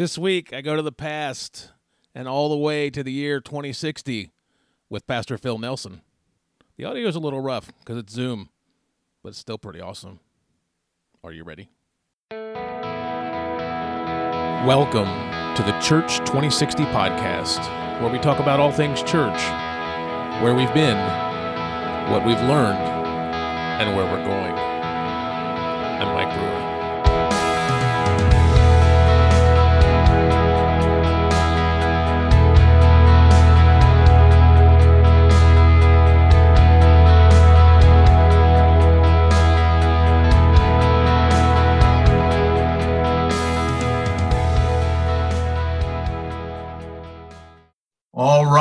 This week, I go to the past and all the way to the year 2060 with Pastor Phil Nelson. The audio is a little rough because it's Zoom, but it's still pretty awesome. Are you ready? Welcome to the Church 2060 podcast, where we talk about all things church, where we've been, what we've learned, and where we're going. I'm Mike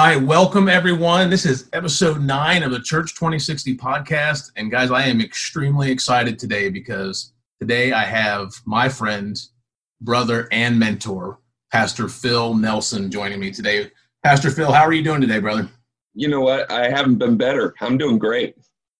Right, welcome everyone. This is episode nine of the Church 2060 podcast. And guys, I am extremely excited today because today I have my friend, brother, and mentor, Pastor Phil Nelson, joining me today. Pastor Phil, how are you doing today, brother? You know what? I haven't been better. I'm doing great.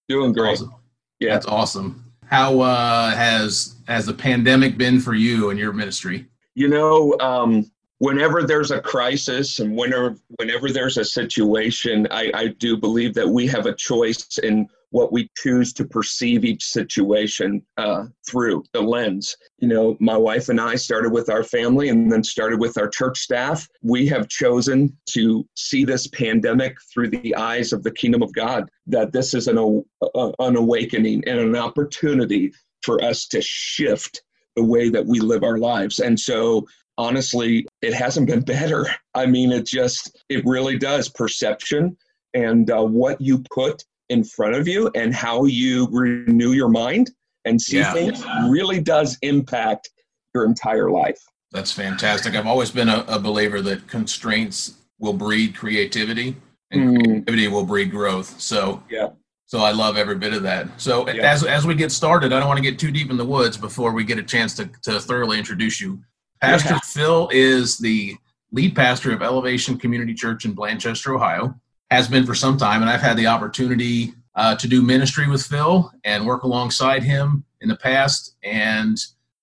Doing great. Awesome. Yeah, that's awesome. How uh, has has the pandemic been for you and your ministry? You know, um, whenever there's a crisis and whenever whenever there's a situation, I, I do believe that we have a choice in what we choose to perceive each situation uh, through the lens. You know, my wife and I started with our family and then started with our church staff. We have chosen to see this pandemic through the eyes of the kingdom of God, that this is an, uh, an awakening and an opportunity for us to shift the way that we live our lives. And so honestly, it hasn't been better. I mean, it just, it really does. Perception and uh, what you put in front of you and how you renew your mind and see yeah. things really does impact your entire life. That's fantastic. I've always been a, a believer that constraints will breed creativity and mm. creativity will breed growth. So, yeah. So I love every bit of that. So yeah. as as we get started, I don't want to get too deep in the woods before we get a chance to, to thoroughly introduce you. Pastor yeah. Phil is the lead pastor of Elevation Community Church in Blanchester, Ohio. Has been for some time, and I've had the opportunity uh, to do ministry with Phil and work alongside him in the past. And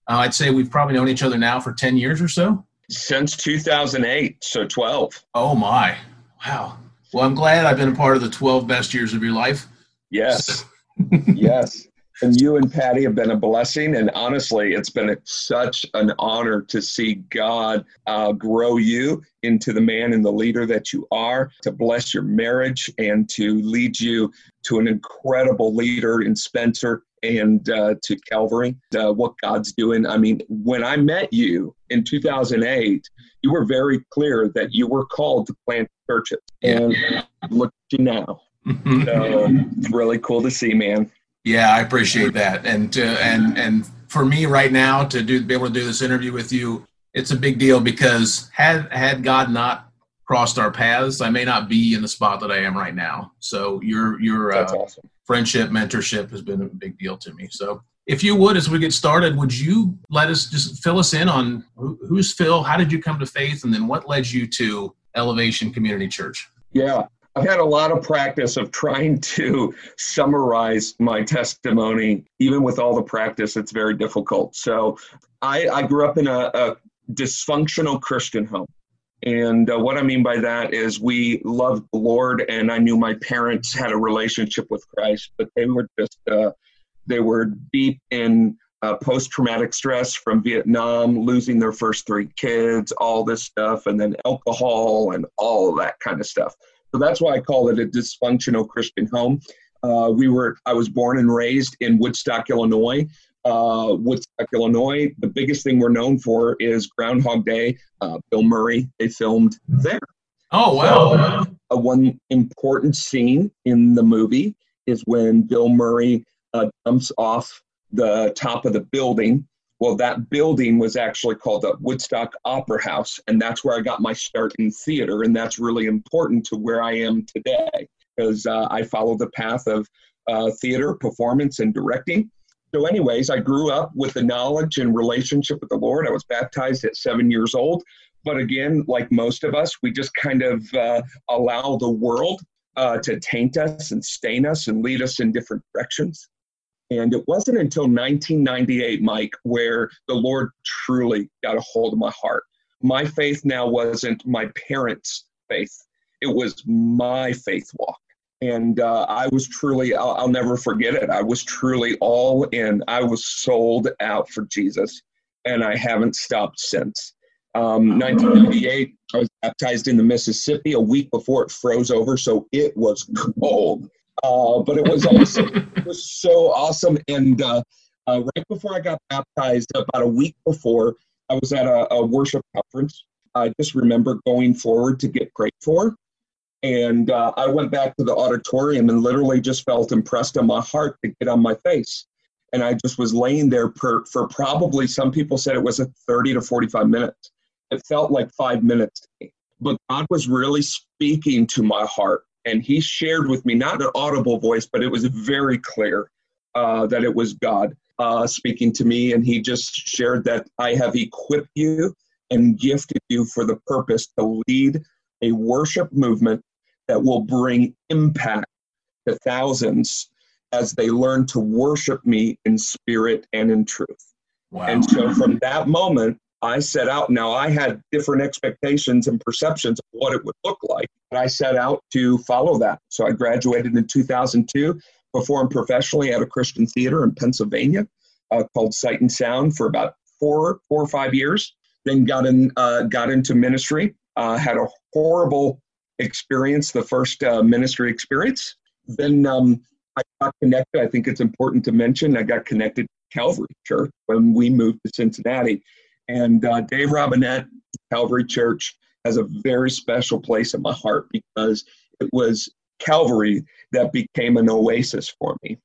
uh, I'd say we've probably known each other now for 10 years or so. Since 2008, so 12. Oh, my. Wow. Well, I'm glad I've been a part of the 12 best years of your life. Yes. yes and you and Patty have been a blessing. And honestly, it's been a, such an honor to see God uh, grow you into the man and the leader that you are, to bless your marriage and to lead you to an incredible leader in Spencer and uh, to Calvary, uh, what God's doing. I mean, when I met you in 2008, you were very clear that you were called to plant churches. And look at you now. so it's really cool to see, man. Yeah, I appreciate that, and to, and and for me right now to do be able to do this interview with you, it's a big deal because had had God not crossed our paths, I may not be in the spot that I am right now. So your your uh, awesome. friendship, mentorship has been a big deal to me. So if you would, as we get started, would you let us just fill us in on who, who's Phil? How did you come to faith, and then what led you to Elevation Community Church? Yeah, I've had a lot of practice of trying to summarize my testimony. Even with all the practice, it's very difficult. So I, I grew up in a, a dysfunctional Christian home. And uh, what I mean by that is we loved the Lord, and I knew my parents had a relationship with Christ, but they were just, uh, they were deep in uh, post traumatic stress from Vietnam, losing their first three kids, all this stuff, and then alcohol and all that kind of stuff. So that's why I call it a dysfunctional Christian home. Uh, we were I was born and raised in Woodstock, Illinois. Uh, Woodstock, Illinois. The biggest thing we're known for is Groundhog Day. Uh, Bill Murray. They filmed there. Oh wow! So, uh, one important scene in the movie is when Bill Murray uh, jumps off the top of the building well, that building was actually called the Woodstock Opera House, and that's where I got my start in theater, and that's really important to where I am today because uh, I followed the path of uh, theater, performance, and directing. So, anyways, I grew up with the knowledge and relationship with the Lord. I was baptized at seven years old. But again, like most of us, we just kind of uh, allow the world uh, to taint us and stain us and lead us in different directions. And it wasn't until 1998, Mike, where the Lord truly got a hold of my heart. my faith now wasn't my parents' faith, it was my faith walk. And uh, I was truly, I'll, I'll never forget it. I was truly all in. I was sold out for Jesus, and I haven't stopped since. Um, 1998, I was baptized in the Mississippi a week before it froze over, so it was cold. Uh, but it was awesome. it was so awesome. And uh, uh, right before I got baptized, about a week before, I was at a, a worship conference. I just remember going forward to get prayed for. And uh, I went back to the auditorium and literally just felt impressed on my heart to get on my face. And I just was laying there per, for probably, some people said it was a 30 to 45 minutes. It felt like five minutes. But God was really speaking to my heart. And He shared with me, not an audible voice, but it was very clear uh, that it was God uh, speaking to me. And He just shared that I have equipped you and gifted you for the purpose to lead a worship movement that will bring impact to thousands as they learn to worship me in spirit and in truth. Wow. And so from that moment, I set out. Now, I had different expectations and perceptions of what it would look like, but I set out to follow that. So I graduated in 2002, performed professionally at a Christian theater in Pennsylvania uh, called Sight and Sound for about four, four or five years. Then got in, uh, got into ministry. Uh, had a horrible experience, the first uh, ministry experience. Then um, I got connected. I think it's important to mention I got connected to Calvary Church when we moved to Cincinnati. And uh, Dave Robinette, Calvary Church, has a very special place in my heart because it was Calvary that became an oasis for me.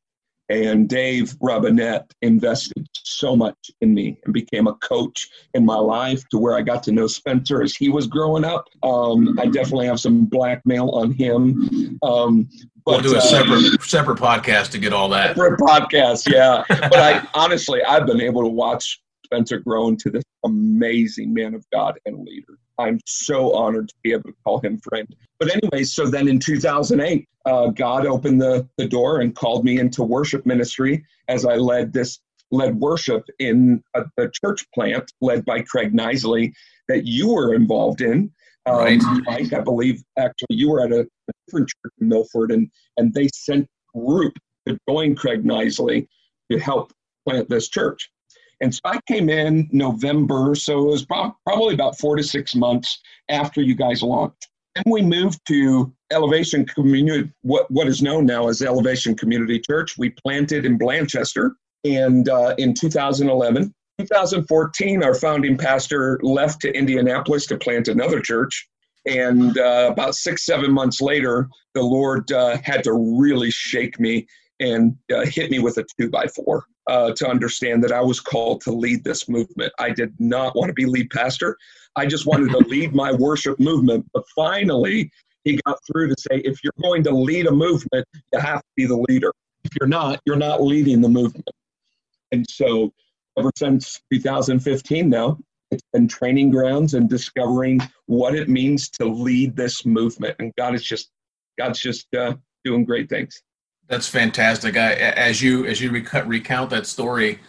And Dave Robinette invested so much in me and became a coach in my life to where I got to know Spencer as he was growing up. Um, I definitely have some blackmail on him. Um, but, we'll do a uh, separate uh, separate podcast to get all that. Separate podcast, yeah. but I honestly, I've been able to watch Spencer grow into this amazing man of God and leader. I'm so honored to be able to call him friend. But anyway, so then in 2008, uh, God opened the, the door and called me into worship ministry as I led this led worship in a, a church plant led by Craig Knisley that you were involved in. Um, right. Mike, I believe actually you were at a, a, different church in Milford, and and they sent a group to join Craig Knisley to help plant this church. And so I came in November, so it was probably about four to six months after you guys launched. Then we moved to Elevation Community, what, what is known now as Elevation Community Church. We planted in Blanchester, and uh, in 2011, 2014, our founding pastor left to Indianapolis to plant another church. And uh, about six, seven months later, the Lord uh, had to really shake me and uh, hit me with a two by four uh, to understand that I was called to lead this movement. I did not want to be lead pastor. I just wanted to lead my worship movement. But finally, he got through to say, if you're going to lead a movement, you have to be the leader. If you're not, you're not leading the movement. And so, ever since 2015 now, it's been training grounds and discovering what it means to lead this movement. And God is just, God's just uh, doing great things. That's fantastic. I, as you as you rec- recount that story,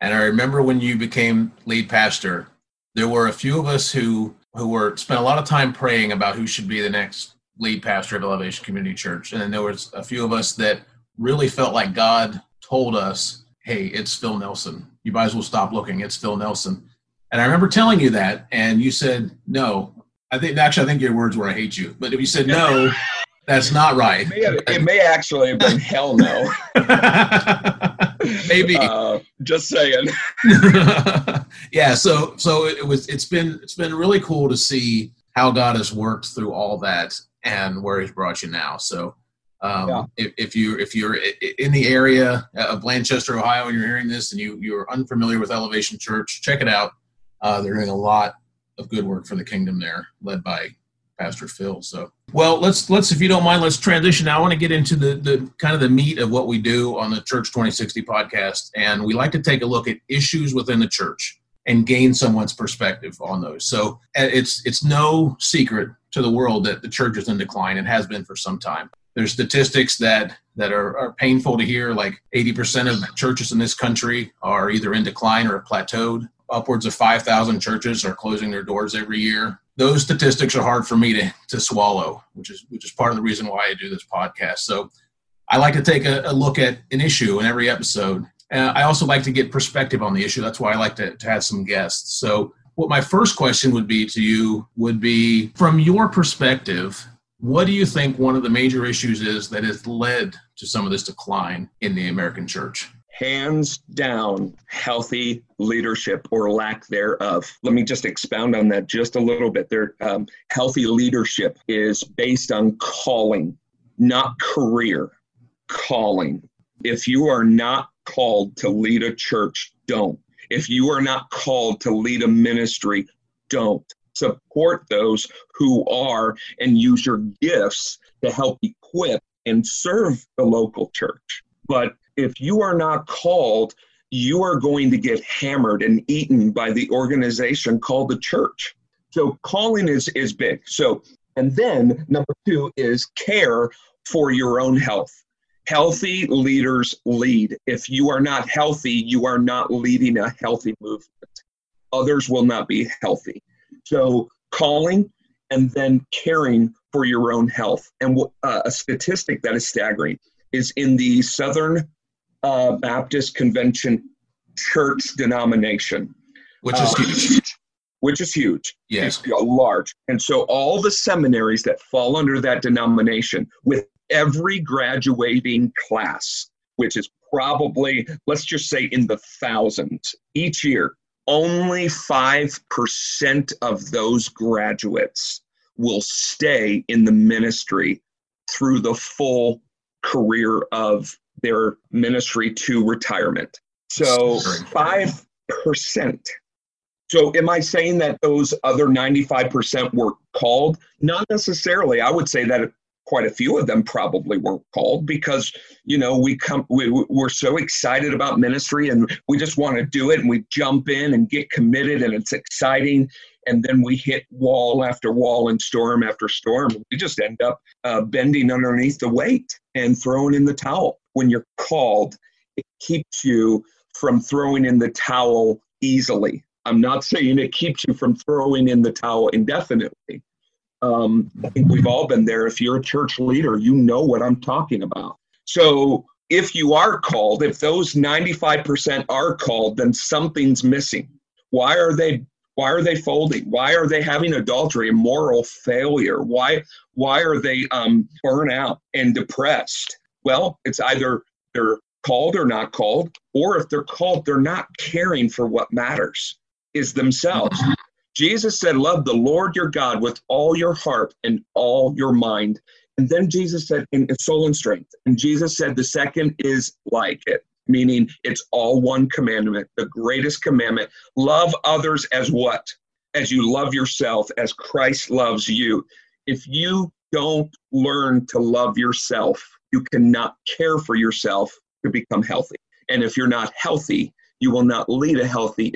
and I remember when you became lead pastor, there were a few of us who who were spent a lot of time praying about who should be the next lead pastor of Elevation Community Church, and then there was a few of us that really felt like God told us, "Hey, it's Phil Nelson. You might as well stop looking. It's Phil Nelson." And I remember telling you that, and you said no. I think actually, I think your words were, "I hate you," but if you said no. That's not right. It may, have, it may actually have been hell no. Maybe. Uh, just saying. yeah. So so it was. It's been it's been really cool to see how God has worked through all that and where He's brought you now. So. Um, yeah. if, if you if you're in the area of Blanchester, Ohio, and you're hearing this, and you you're unfamiliar with Elevation Church, check it out. Uh, they're doing a lot of good work for the kingdom there, led by Pastor Phil. So, well, let's let's if you don't mind, let's transition. Now, I want to get into the the kind of the meat of what we do on the Church 2060 podcast, and we like to take a look at issues within the church and gain someone's perspective on those. So, uh, it's it's no secret to the world that the church is in decline and has been for some time. There's statistics that that are, are painful to hear, like 80% of churches in this country are either in decline or have plateaued. upwards of 5,000 churches are closing their doors every year. Those statistics are hard for me to, to swallow, which is which is part of the reason why I do this podcast. So I like to take a, a look at an issue in every episode. Uh, I also like to get perspective on the issue. That's why I like to, to have some guests. So what my first question would be to you would be from your perspective, what do you think one of the major issues is that has led to some of this decline in the American church? Hands down healthy leadership or lack thereof. Let me just expound on that just a little bit. There, um, healthy leadership is based on calling, not career. Calling. If you are not called to lead a church, don't. If you are not called to lead a ministry, don't. Support those who are and use your gifts to help equip and serve the local church. But if you are not called, you are going to get hammered and eaten by the organization called the church. So calling is is big. So and then number 2 is care for your own health. Healthy leaders lead. If you are not healthy, you are not leading a healthy movement. Others will not be healthy. So calling and then caring for your own health. And uh, a statistic that is staggering is in the Southern uh, Baptist Convention church denomination, which is uh, huge. Which is huge. Yes. It's large. And so all the seminaries that fall under that denomination, with every graduating class, which is probably, let's just say, in the thousands each year, only 5% of those graduates will stay in the ministry through the full career of their ministry to retirement. So 5%. So am I saying that those other 95% were called? Not necessarily. I would say that quite a few of them probably weren't called because you know we come we, we're so excited about ministry and we just want to do it and we jump in and get committed and it's exciting and then we hit wall after wall and storm after storm. We just end up uh, bending underneath the weight and throwing in the towel. When you're called, it keeps you from throwing in the towel easily. I'm not saying it keeps you from throwing in the towel indefinitely. Um, I think we've all been there. If you're a church leader, you know what I'm talking about. So if you are called, if those 95% are called, then something's missing. Why are they why are they folding? Why are they having adultery, moral failure? Why why are they um, burnt out and depressed? Well, it's either they're called or not called, or if they're called, they're not caring for what matters is themselves. Jesus said, Love the Lord your God with all your heart and all your mind. And then Jesus said, in, soul and strength. And Jesus said, the second is like it meaning it's all one commandment, the greatest commandment. Love others as what? As you love yourself, as Christ loves you. If you don't learn to love yourself, you cannot care for yourself to become healthy. And if you're not healthy, you will not lead a healthy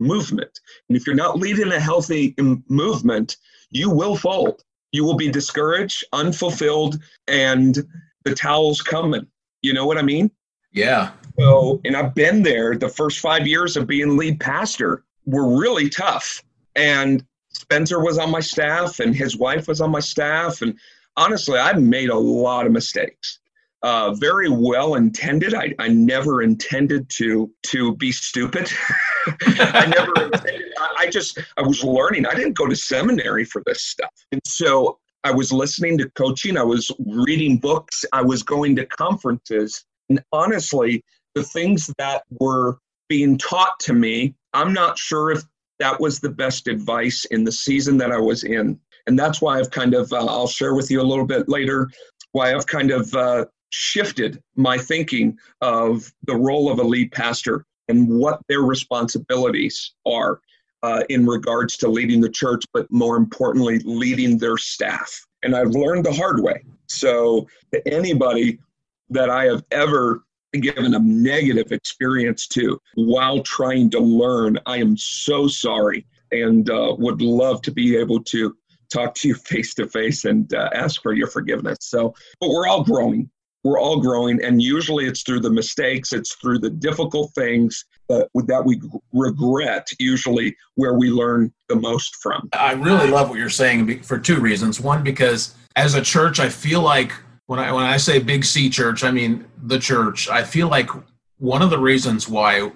movement. And if you're not leading a healthy movement, you will fold. You will be discouraged, unfulfilled, and the towel's coming. You know what I mean? Yeah. So, and I've been there. The first five years of being lead pastor were really tough. And Spencer was on my staff, and his wife was on my staff. And honestly, I've made a lot of mistakes. Uh, very well intended. I, I never intended to to be stupid. I never intended. I, I just I was learning. I didn't go to seminary for this stuff, and so I was listening to coaching. I was reading books. I was going to conferences, and honestly, the things that were being taught to me, I'm not sure if that was the best advice in the season that I was in. And that's why I've kind of, uh, I'll share with you a little bit later, why I've kind of uh, shifted my thinking of the role of a lead pastor and what their responsibilities are uh, in regards to leading the church, but more importantly, leading their staff. And I've learned the hard way. So, to anybody that I have ever given a negative experience to while trying to learn. I am so sorry and uh, would love to be able to talk to you face to face and uh, ask for your forgiveness. So, but we're all growing. We're all growing, and usually it's through the mistakes, it's through the difficult things uh, that we regret usually where we learn the most from. I really love what you're saying for two reasons. One, because as a church, I feel like when I when I say big C church, I mean the church. I feel like one of the reasons why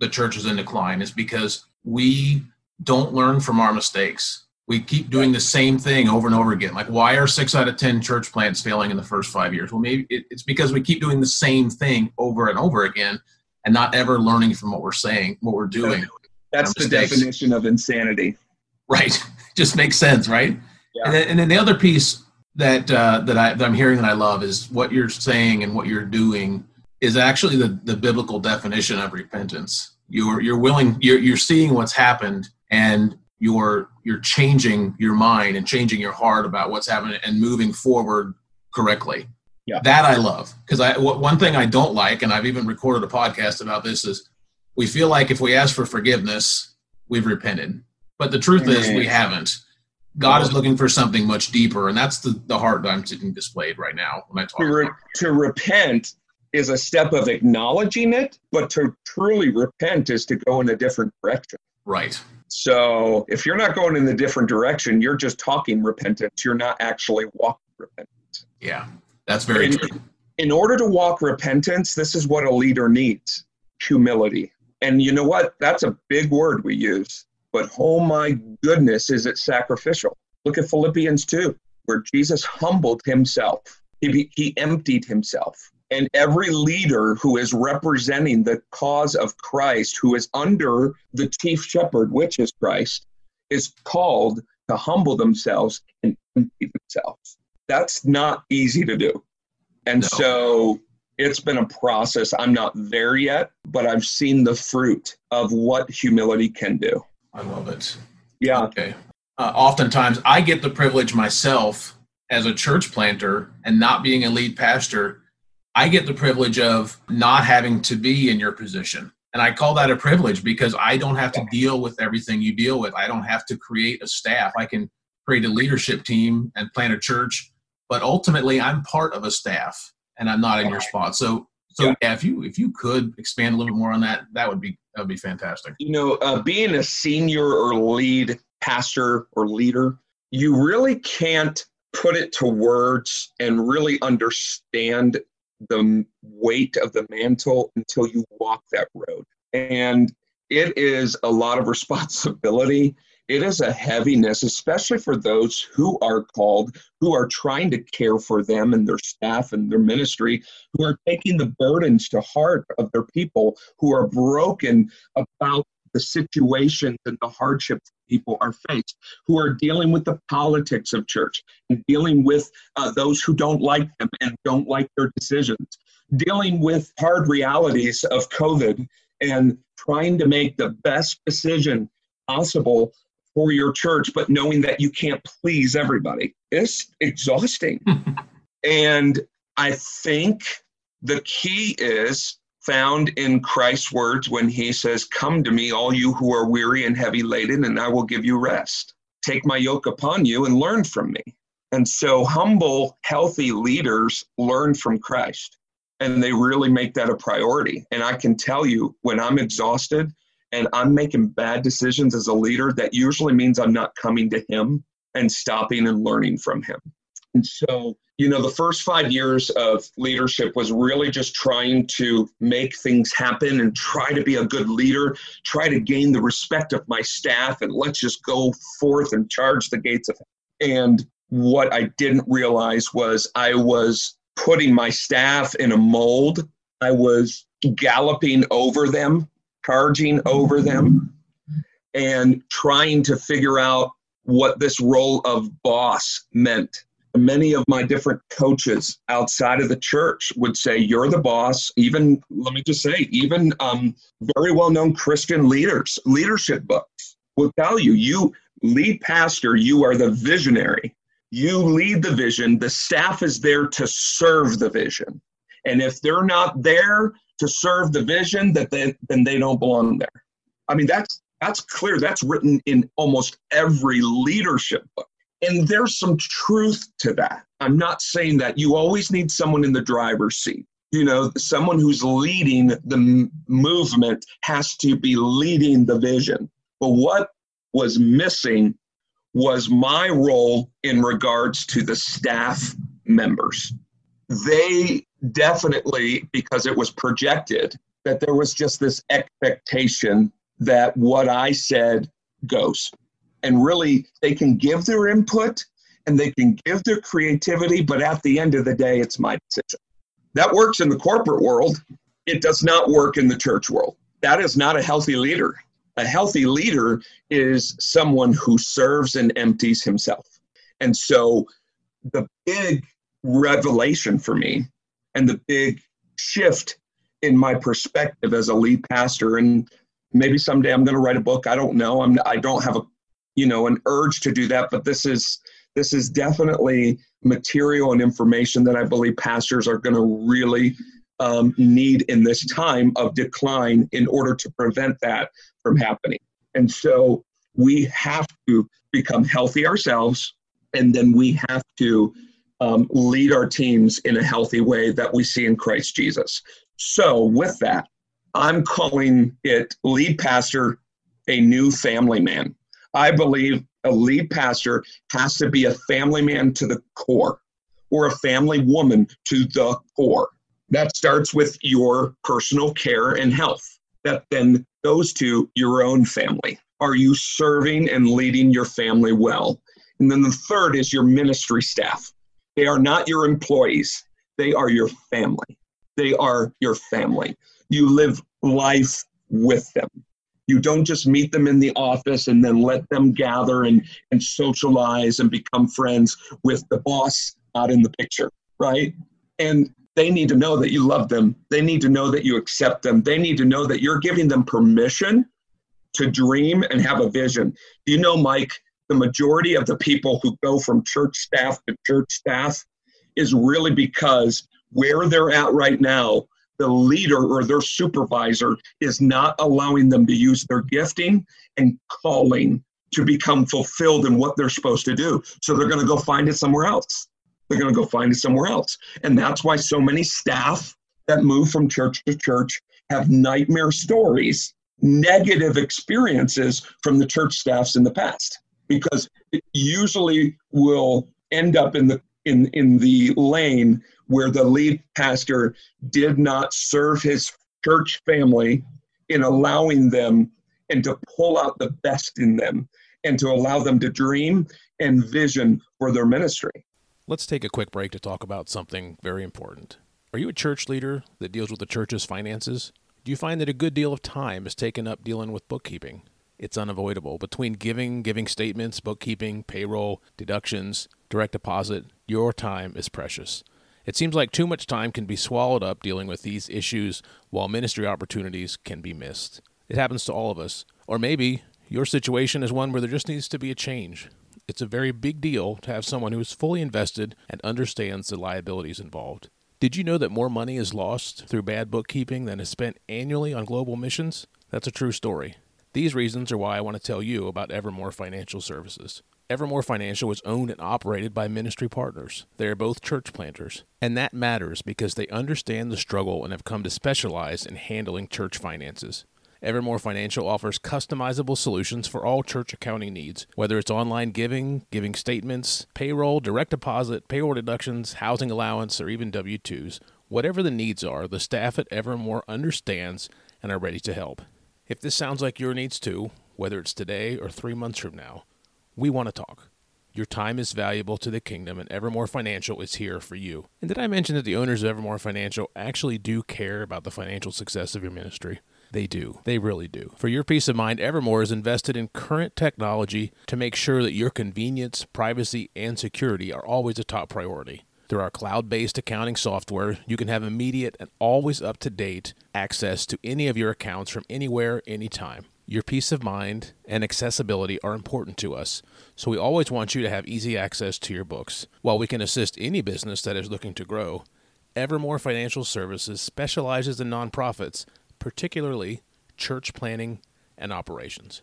the church is in decline is because we don't learn from our mistakes. We keep doing the same thing over and over again. Like, why are six out of 10 church plants failing in the first five years? Well, maybe it's because we keep doing the same thing over and over again and not ever learning from what we're saying, what we're doing. That's the definition of insanity. Right. Just makes sense, right? Yeah. And, then, and then the other piece that uh, that, I, that I'm hearing that I love is what you're saying and what you're doing is actually the, the biblical definition of repentance. You're you're willing you're you're seeing what's happened and you're you're changing your mind and changing your heart about what's happening and moving forward correctly. Yeah. That I love because I one thing I don't like, and I've even recorded a podcast about this, is we feel like if we ask for forgiveness, we've repented. But the truth is, we mm. haven't. God is looking for something much deeper, and that's the, the heart that I'm seeing displayed right now when I talk. To, re- to repent is a step of acknowledging it, but to truly repent is to go in a different direction. Right. So if you're not going in the different direction, you're just talking repentance. You're not actually walking repentance. Yeah, that's very in, true. In order to walk repentance, this is what a leader needs humility. And you know what? That's a big word we use. But oh my goodness, is it sacrificial? Look at Philippians 2, where Jesus humbled himself, he, he emptied himself. And every leader who is representing the cause of Christ, who is under the chief shepherd, which is Christ, is called to humble themselves and empty themselves. That's not easy to do. And no. so it's been a process. I'm not there yet, but I've seen the fruit of what humility can do. I love it. Yeah. Okay. Uh, oftentimes, I get the privilege myself as a church planter and not being a lead pastor I get the privilege of not having to be in your position. And I call that a privilege because I don't have to deal with everything you deal with. I don't have to create a staff. I can create a leadership team and plant a church, but ultimately I'm part of a staff and I'm not in your spot. So so yeah. yeah, if you if you could expand a little bit more on that, that would be that would be fantastic. You know, uh, being a senior or lead pastor or leader, you really can't put it to words and really understand the weight of the mantle until you walk that road. And it is a lot of responsibility. It is a heaviness, especially for those who are called, who are trying to care for them and their staff and their ministry, who are taking the burdens to heart of their people, who are broken about the situations and the hardships people are faced, who are dealing with the politics of church and dealing with uh, those who don't like them and don't like their decisions, dealing with hard realities of COVID and trying to make the best decision possible for your church, but knowing that you can't please everybody. It's exhausting. and I think the key is found in Christ's words when he says, Come to me, all you who are weary and heavy laden, and I will give you rest. Take my yoke upon you and learn from me. And so, humble, healthy leaders learn from Christ, and they really make that a priority. And I can tell you, when I'm exhausted and I'm making bad decisions as a leader, that usually means I'm not coming to Him and stopping and learning from Him. And so, you know, the first five years of leadership was really just trying to make things happen and try to be a good leader, try to gain the respect of my staff, and let's just go forth and charge the gates of. And what I didn't realize was I was putting my staff in a mold. I was galloping over them, charging over them, and trying to figure out what this role of boss meant many of my different coaches outside of the church would say you're the boss. Even let me just say even um, very well-known christian leaders leadership books will tell you you lead pastor you are the visionary. You lead the vision. The staff is there to serve the vision. And if they're not there to serve the vision that they, then they don't belong there. I mean that's that's clear. That's written in almost every leadership book and there's some truth to that. I'm not saying that you always need someone in the driver's seat. You know, someone who's leading the movement has to be leading the vision. But what was missing was my role in regards to the staff members. They definitely, because it was projected, that there was just this expectation that what I said goes. And really, they can give their input and they can give their creativity, but at the end of the day, it's my decision. That works in the corporate world. It does not work in the church world. That is not a healthy leader. A healthy leader is someone who serves and empties himself. And so the big revelation for me and the big shift in my perspective as a lead pastor and maybe someday i'm going to write a book i don't know i'm i don't have a you know an urge to do that but this is this is definitely material and information that i believe pastors are going to really um, need in this time of decline in order to prevent that from happening and so we have to become healthy ourselves and then we have to um, lead our teams in a healthy way that we see in Christ Jesus. So, with that, I'm calling it lead pastor a new family man. I believe a lead pastor has to be a family man to the core or a family woman to the core. That starts with your personal care and health. That then goes to your own family. Are you serving and leading your family well? And then the third is your ministry staff. They are not your employees, they are your family. They are your family. You live life with them. You don't just meet them in the office and then let them gather and, and socialize and become friends with the boss not in the picture, right? And they need to know that you love them. They need to know that you accept them. They need to know that you're giving them permission to dream and have a vision. Do you know, Mike, the majority of the people who go from church staff to church staff is really because where they're at right now, the leader or their supervisor is not allowing them to use their gifting and calling to become fulfilled in what they're supposed to do. So they're going to go find it somewhere else. They're going to go find it somewhere else. And that's why so many staff that move from church to church have nightmare stories, negative experiences from the church staffs in the past because it usually will end up in the in in the lane where the lead pastor did not serve his church family in allowing them and to pull out the best in them and to allow them to dream and vision for their ministry. Let's take a quick break to talk about something very important. Are you a church leader that deals with the church's finances? Do you find that a good deal of time is taken up dealing with bookkeeping? it's unavoidable. Between giving, giving statements, bookkeeping, payroll, deductions, direct deposit, your time is precious. It seems like too much time can be swallowed up dealing with these issues while ministry opportunities can be missed. It happens to all of us. Or maybe your situation is one where there just needs to be a change. It's a very big deal to have someone who is fully invested and understands the liabilities involved. Did you know that more money is lost through bad bookkeeping than is spent annually on global missions? That's a true story. These reasons are why I want to tell you about Evermore Financial Services. Evermore Financial is owned and operated by ministry partners. They are both church planters. And that matters because they understand the struggle and have come to specialize in handling church finances. Evermore Financial offers customizable solutions for all church accounting needs, whether it's online giving, giving statements, payroll, direct deposit, payroll deductions, housing allowance, or even W 2s. Whatever the needs are, the staff at Evermore understands and are ready to help. If this sounds like your needs too, whether it's today or three months from now, we want to talk. Your time is valuable to the kingdom, and Evermore Financial is here for you. And did I mention that the owners of Evermore Financial actually do care about the financial success of your ministry? They do. They really do. For your peace of mind, Evermore is invested in current technology to make sure that your convenience, privacy, and security are always a top priority. Through our cloud based accounting software, you can have immediate and always up to date access to any of your accounts from anywhere, anytime. Your peace of mind and accessibility are important to us, so we always want you to have easy access to your books. While we can assist any business that is looking to grow, Evermore Financial Services specializes in nonprofits, particularly church planning and operations.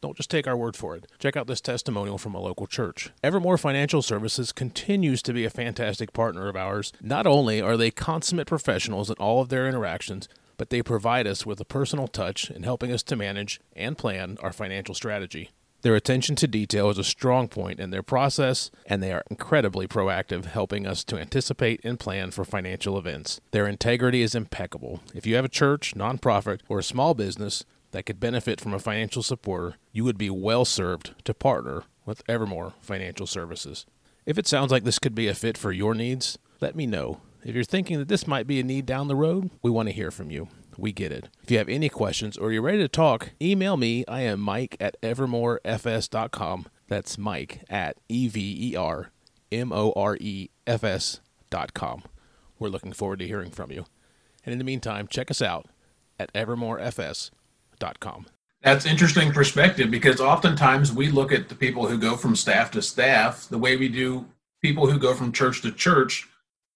Don't just take our word for it. Check out this testimonial from a local church. Evermore Financial Services continues to be a fantastic partner of ours. Not only are they consummate professionals in all of their interactions, but they provide us with a personal touch in helping us to manage and plan our financial strategy. Their attention to detail is a strong point in their process, and they are incredibly proactive, helping us to anticipate and plan for financial events. Their integrity is impeccable. If you have a church, nonprofit, or a small business that could benefit from a financial supporter, you would be well served to partner with Evermore Financial Services. If it sounds like this could be a fit for your needs, let me know. If you're thinking that this might be a need down the road, we want to hear from you. We get it. If you have any questions or you're ready to talk, email me. I am Mike at evermorefs.com. That's Mike at E V E R M O R E F S.com. We're looking forward to hearing from you. And in the meantime, check us out at evermorefs.com. That's interesting perspective because oftentimes we look at the people who go from staff to staff the way we do people who go from church to church,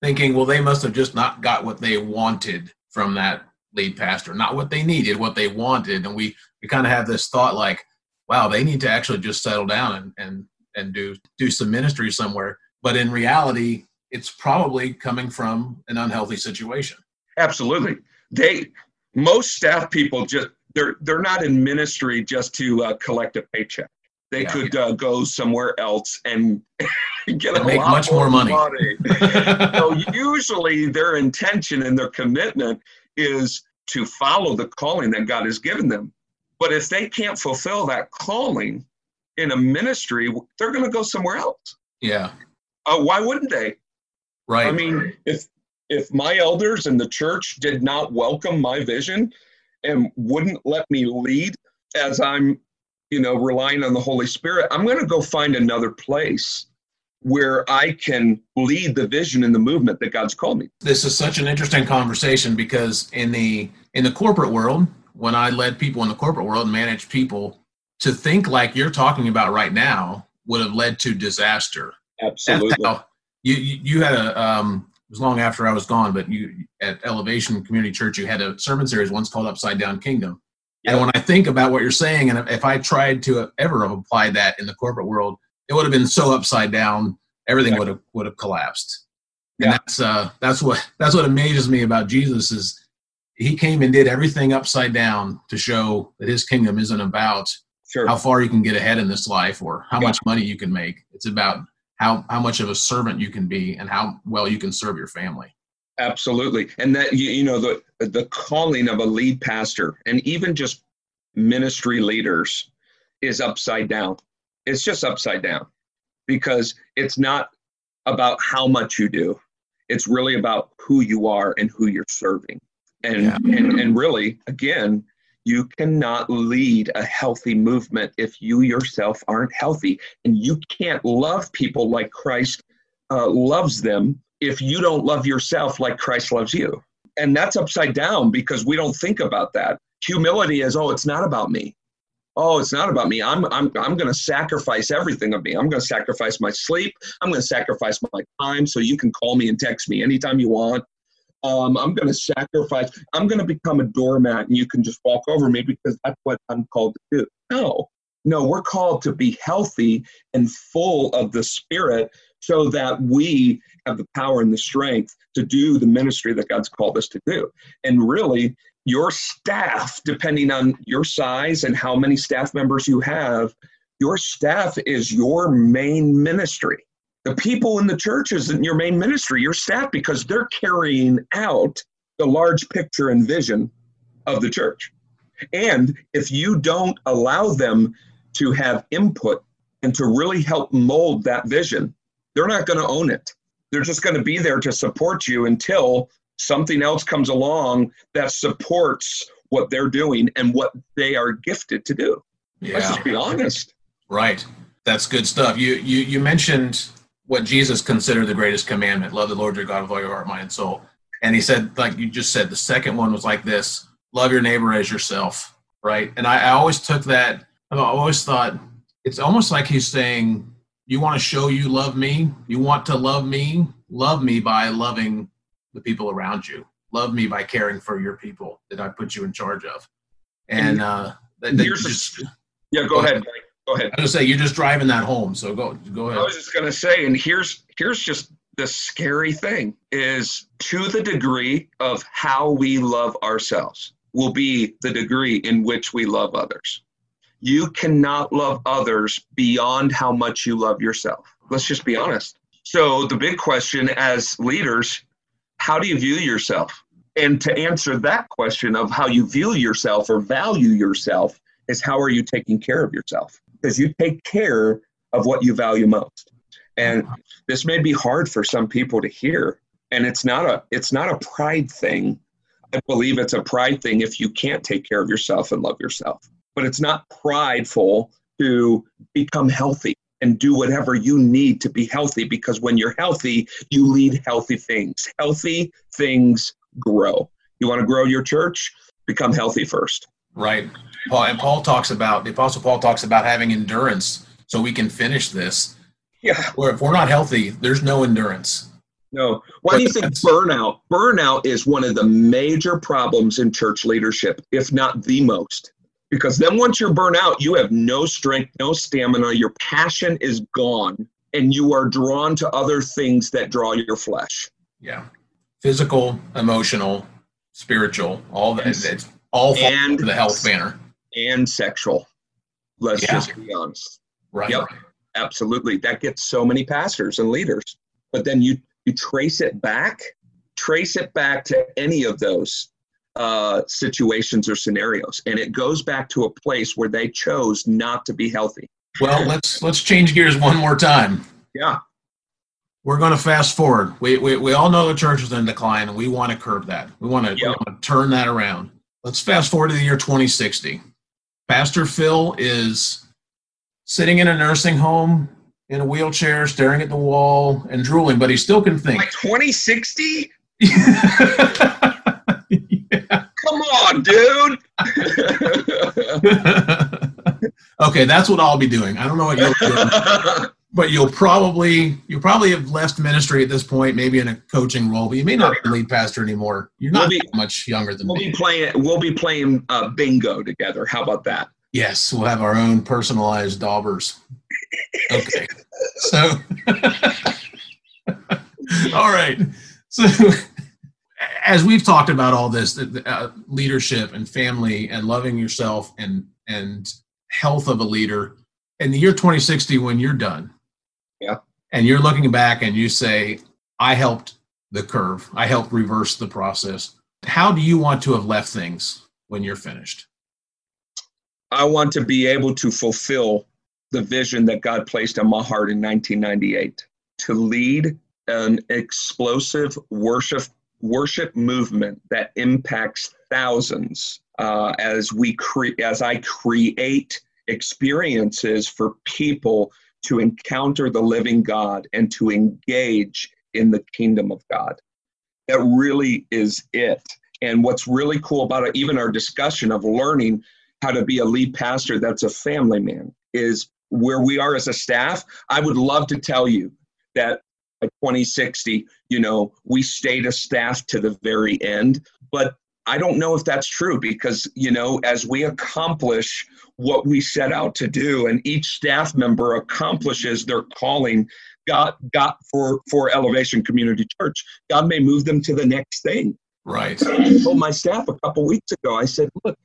thinking, well, they must have just not got what they wanted from that lead pastor, not what they needed, what they wanted. And we, we kind of have this thought like, wow, they need to actually just settle down and, and, and do, do some ministry somewhere. But in reality, it's probably coming from an unhealthy situation. Absolutely. They, most staff people just, they're, they're not in ministry just to uh, collect a paycheck. They yeah, could. Uh, go somewhere else and get a make much more money. money. so usually their intention and their commitment is to follow the calling that God has given them. But if they can't fulfill that calling in a ministry, they're going to go somewhere else. Yeah. Uh, why wouldn't they? Right. I mean, if if my elders in the church did not welcome my vision and wouldn't let me lead as I'm, you know, relying on the Holy Spirit, I'm going to go find another place where I can lead the vision and the movement that God's called me. This is such an interesting conversation because in the in the corporate world, when I led people in the corporate world and managed people, to think like you're talking about right now would have led to disaster. Absolutely. you, you you had a um it was long after I was gone, but you at Elevation Community Church, you had a sermon series once called Upside Down Kingdom. Yep. And when I think about what you're saying, and if I tried to ever have applied that in the corporate world, it would have been so upside down, everything would have would have collapsed. And yeah. that's uh, that's what that's what amazes me about Jesus is he came and did everything upside down to show that his kingdom isn't about sure. how far you can get ahead in this life or how yeah. much money you can make. It's about how how much of a servant you can be and how well you can serve your family. Absolutely, and that you, you know the the calling of a lead pastor and even just ministry leaders is upside down it's just upside down because it's not about how much you do. It's really about who you are and who you're serving. And, yeah. and, and really, again, you cannot lead a healthy movement if you yourself aren't healthy. And you can't love people like Christ uh, loves them if you don't love yourself like Christ loves you. And that's upside down because we don't think about that. Humility is, oh, it's not about me. Oh it's not about me. I'm i'm, I'm going to sacrifice everything of me. I'm going to sacrifice my sleep. I'm going to sacrifice my time so you can call me and text me anytime you want. Um, i'm going to sacrifice. I'm going to become a doormat and you can just walk over me because that's what i'm called to do. No. No we're called to be healthy and full of the spirit so that we have the power and the strength to do the ministry that God's called us to do. And really, your staff, depending on your size and how many staff members you have, your staff is your main ministry. The people in the church isn't your main ministry, your staff, because they're carrying out the large picture and vision of the church. And if you don't allow them to have input and to really help mold that vision, they're not going to own it. They're just going to be there to support you until something else comes along that supports what they're doing and what they are gifted to do. Yeah. Let's just be honest. Right. That's good stuff. You you you mentioned what Jesus considered the greatest commandment: love the Lord your God with all your heart, mind, and soul. And he said, like you just said, the second one was like this: love your neighbor as yourself. Right. And I, I always took that. I always thought it's almost like he's saying, "You want to show you love me. You want to love me. Love me by loving the people around you. Love me by caring for your people that I put you in charge of. And uh, that, that just, Yeah, go, go ahead. ahead. Go ahead. I was gonna say you're just driving that home, so go go ahead. I was just gonna say, and here's here's just the scary thing is to the degree of how we love ourselves will be the degree in which we love others. You cannot love others beyond how much you love yourself. Let's just be honest. So, the big question as leaders how do you view yourself? And to answer that question of how you view yourself or value yourself is how are you taking care of yourself? Because you take care of what you value most. And this may be hard for some people to hear. And it's not a it's not a pride thing. I believe it's a pride thing if you can't take care of yourself and love yourself. But it's not prideful to become healthy and do whatever you need to be healthy because when you're healthy, you lead healthy things. Healthy things grow. You want to grow your church? Become healthy first. Right. Paul and Paul talks about the apostle Paul talks about having endurance so we can finish this. Yeah. Where if we're not healthy, there's no endurance. No. Why do you think burnout? Burnout is one of the major problems in church leadership, if not the most because then once you're burnt out, you have no strength, no stamina, your passion is gone, and you are drawn to other things that draw your flesh. Yeah. Physical, emotional, spiritual, all that. It's all and the health banner. And sexual. Let's yeah. just be honest. Right. Yep. Absolutely. That gets so many pastors and leaders. But then you you trace it back, trace it back to any of those uh, situations or scenarios, and it goes back to a place where they chose not to be healthy. Well, let's let's change gears one more time. Yeah, we're going to fast forward. We, we we all know the church is in decline, and we want to curb that. We want to, yep. we want to turn that around. Let's fast forward to the year 2060. Pastor Phil is sitting in a nursing home in a wheelchair, staring at the wall and drooling, but he still can think. Like 2060? Dude. okay, that's what I'll be doing. I don't know what you'll do, but you'll probably you'll probably have left ministry at this point, maybe in a coaching role, but you may not be lead pastor anymore. You're not we'll be, much younger than we'll me. Be playing, we'll be playing uh, bingo together. How about that? Yes, we'll have our own personalized daubers. Okay, so all right, so as we've talked about all this uh, leadership and family and loving yourself and and health of a leader in the year 2060 when you're done. Yeah. And you're looking back and you say i helped the curve. I helped reverse the process. How do you want to have left things when you're finished? I want to be able to fulfill the vision that god placed on my heart in 1998 to lead an explosive worship worship movement that impacts thousands uh, as we create as I create experiences for people to encounter the living God and to engage in the kingdom of God. That really is it. And what's really cool about it, even our discussion of learning how to be a lead pastor that's a family man, is where we are as a staff. I would love to tell you that by 2060, you know, we stayed a staff to the very end. But I don't know if that's true because, you know, as we accomplish what we set out to do and each staff member accomplishes their calling, God, God for, for Elevation Community Church, God may move them to the next thing. Right. I told my staff a couple weeks ago, I said, look,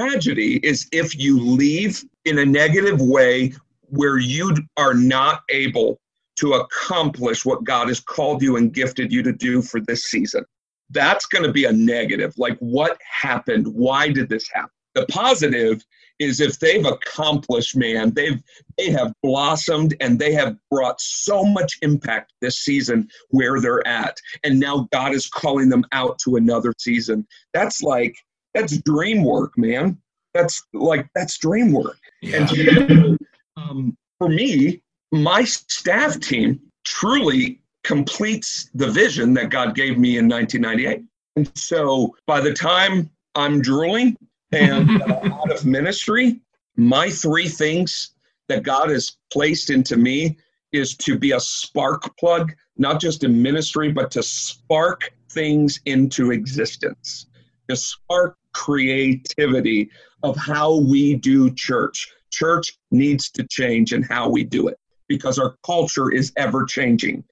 tragedy is if you leave in a negative way where you are not able to accomplish what God has called you and gifted you to do for this season. That's going to be a negative. Like, what happened? Why did this happen? The positive is if they've accomplished, man, they've they have blossomed and they have brought so much impact this season where they're at. And now God is calling them out to another season. That's like that's dream work, man. That's like that's dream work. Yeah. And um, for me, my staff team truly completes the vision that God gave me in 1998. And so by the time I'm drooling and uh, out of ministry, my three things that God has placed into me is to be a spark plug, not just in ministry, but to spark things into existence, to spark creativity of how we do church, Church needs to change in how we do it because our culture is ever changing.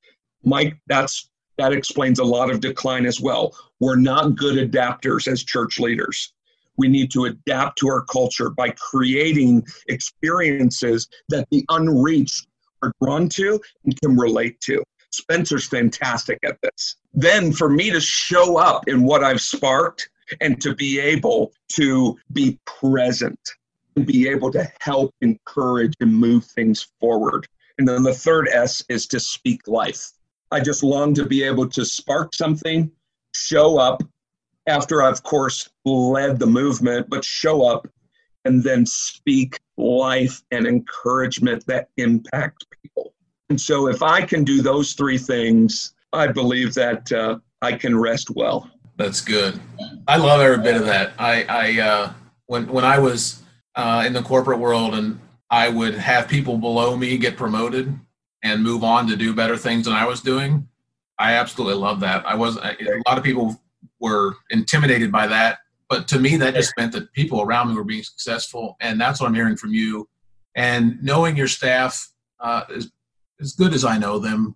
Mike, that's that explains a lot of decline as well. We're not good adapters as church leaders. We need to adapt to our culture by creating experiences that the unreached are drawn to and can relate to. Spencer's fantastic at this. Then for me to show up in what I've sparked and to be able to be present and be able to help encourage and move things forward. And then the third S is to speak life. I just long to be able to spark something, show up after I've, of course, led the movement, but show up and then speak life and encouragement that impact people. And so if I can do those three things, I believe that uh, I can rest well. That's good. I love every bit of that. I, I uh, when when I was uh, in the corporate world and I would have people below me get promoted and move on to do better things than I was doing. I absolutely love that. I was a lot of people were intimidated by that, but to me that just meant that people around me were being successful, and that's what I'm hearing from you. And knowing your staff uh, as as good as I know them,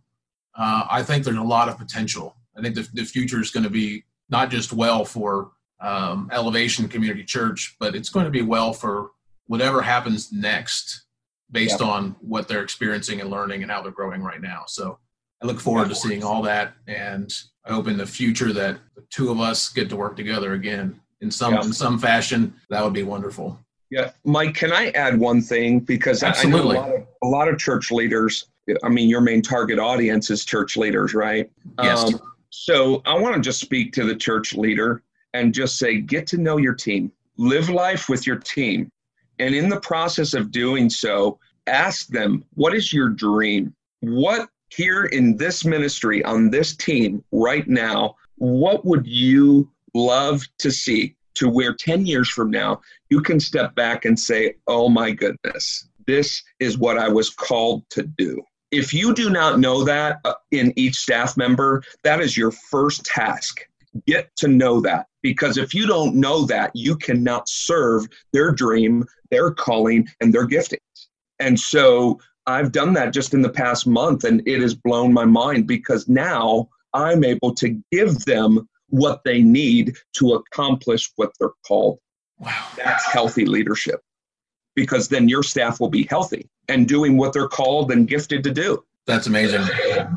uh, I think there's a lot of potential. I think the, the future is going to be not just well for um, Elevation Community Church, but it's going to be well for whatever happens next based yep. on what they're experiencing and learning and how they're growing right now. So I look forward to seeing all that. And I hope in the future that the two of us get to work together again in some in some fashion. That would be wonderful. Yeah, Mike, can I add one thing because Absolutely. I know a lot, of, a lot of church leaders. I mean, your main target audience is church leaders, right? Yes. Um, so I want to just speak to the church leader and just say, get to know your team, live life with your team. And in the process of doing so, ask them, what is your dream? What here in this ministry, on this team right now, what would you love to see to where 10 years from now you can step back and say, oh my goodness, this is what I was called to do? If you do not know that uh, in each staff member, that is your first task. Get to know that because if you don't know that, you cannot serve their dream, their calling, and their giftings. And so I've done that just in the past month, and it has blown my mind because now I'm able to give them what they need to accomplish what they're called. Wow. That's healthy leadership because then your staff will be healthy and doing what they're called and gifted to do. That's amazing.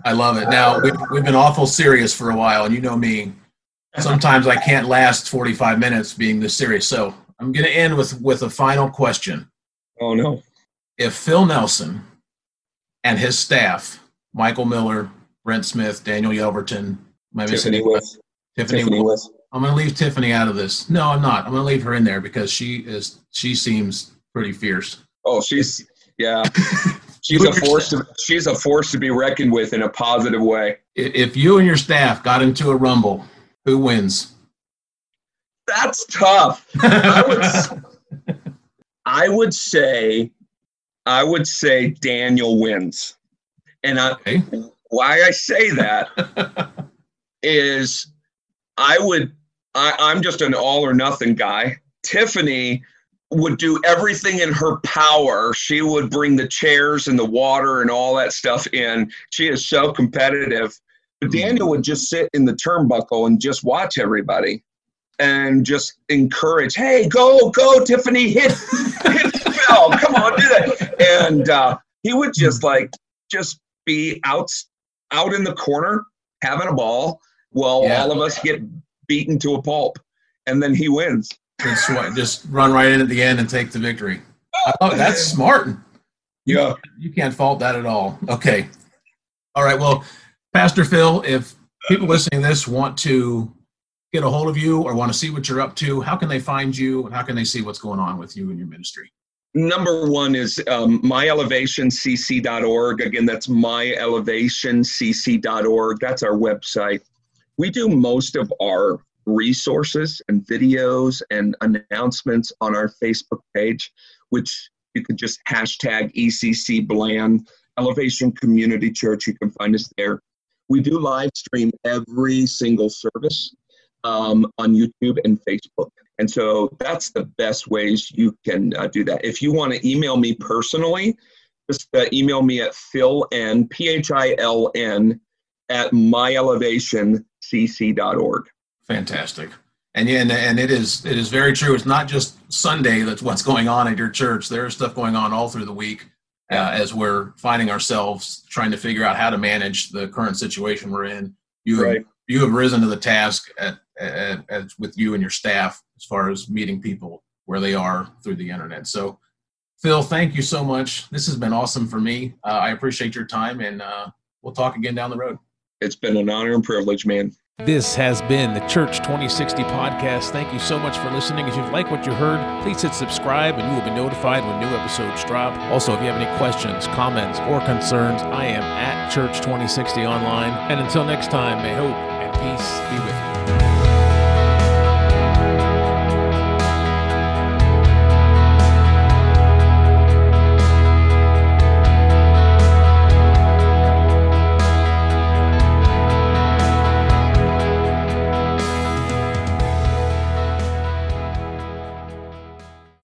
I love it. Now, we've, we've been awful serious for a while, and you know me. Sometimes I can't last 45 minutes being this serious. So I'm going to end with, with a final question. Oh, no if Phil Nelson and his staff, Michael Miller, Brent Smith, Daniel Yelverton, Tiffany West, Tiffany, Tiffany West. I'm going to leave Tiffany out of this. No, I'm not. I'm going to leave her in there because she is. She seems pretty fierce. Oh, she's yeah. She's a force. To, she's a force to be reckoned with in a positive way. If you and your staff got into a rumble, who wins? That's tough. I would, I would say I would say Daniel wins. And I, okay. why I say that is I would, I, I'm just an all or nothing guy. Tiffany would do everything in her power. She would bring the chairs and the water and all that stuff in. She is so competitive. But. Daniel would just sit in the turnbuckle and just watch everybody and just encourage, hey, go, go, Tiffany, hit, hit Phil, come on, do that. And uh, he would just like just be out out in the corner having a ball while yeah. all of us get beaten to a pulp, and then he wins. Just, just run right in at the end and take the victory. Oh, that's smart. Yeah, you can't fault that at all. Okay, all right. Well, Pastor Phil, if people listening to this want to get a hold of you or want to see what you're up to, how can they find you and how can they see what's going on with you and your ministry? Number one is um, myelevationcc.org. Again, that's myelevationcc.org. That's our website. We do most of our resources and videos and announcements on our Facebook page, which you could just hashtag ECC Bland, Elevation Community Church. You can find us there. We do live stream every single service um, on YouTube and Facebook. And so that's the best ways you can uh, do that. If you want to email me personally, just uh, email me at phil n p h i l n at myelevationcc.org. Fantastic. And yeah, and, and it is it is very true. It's not just Sunday that's what's going on at your church. There is stuff going on all through the week uh, as we're finding ourselves trying to figure out how to manage the current situation we're in. You have, you have risen to the task at, at, at, with you and your staff as far as meeting people where they are through the internet. So, Phil, thank you so much. This has been awesome for me. Uh, I appreciate your time, and uh, we'll talk again down the road. It's been an honor and privilege, man. This has been the Church 2060 podcast. Thank you so much for listening. If you like what you heard, please hit subscribe and you will be notified when new episodes drop. Also, if you have any questions, comments, or concerns, I am at Church 2060 online. And until next time, may hope and peace be with you.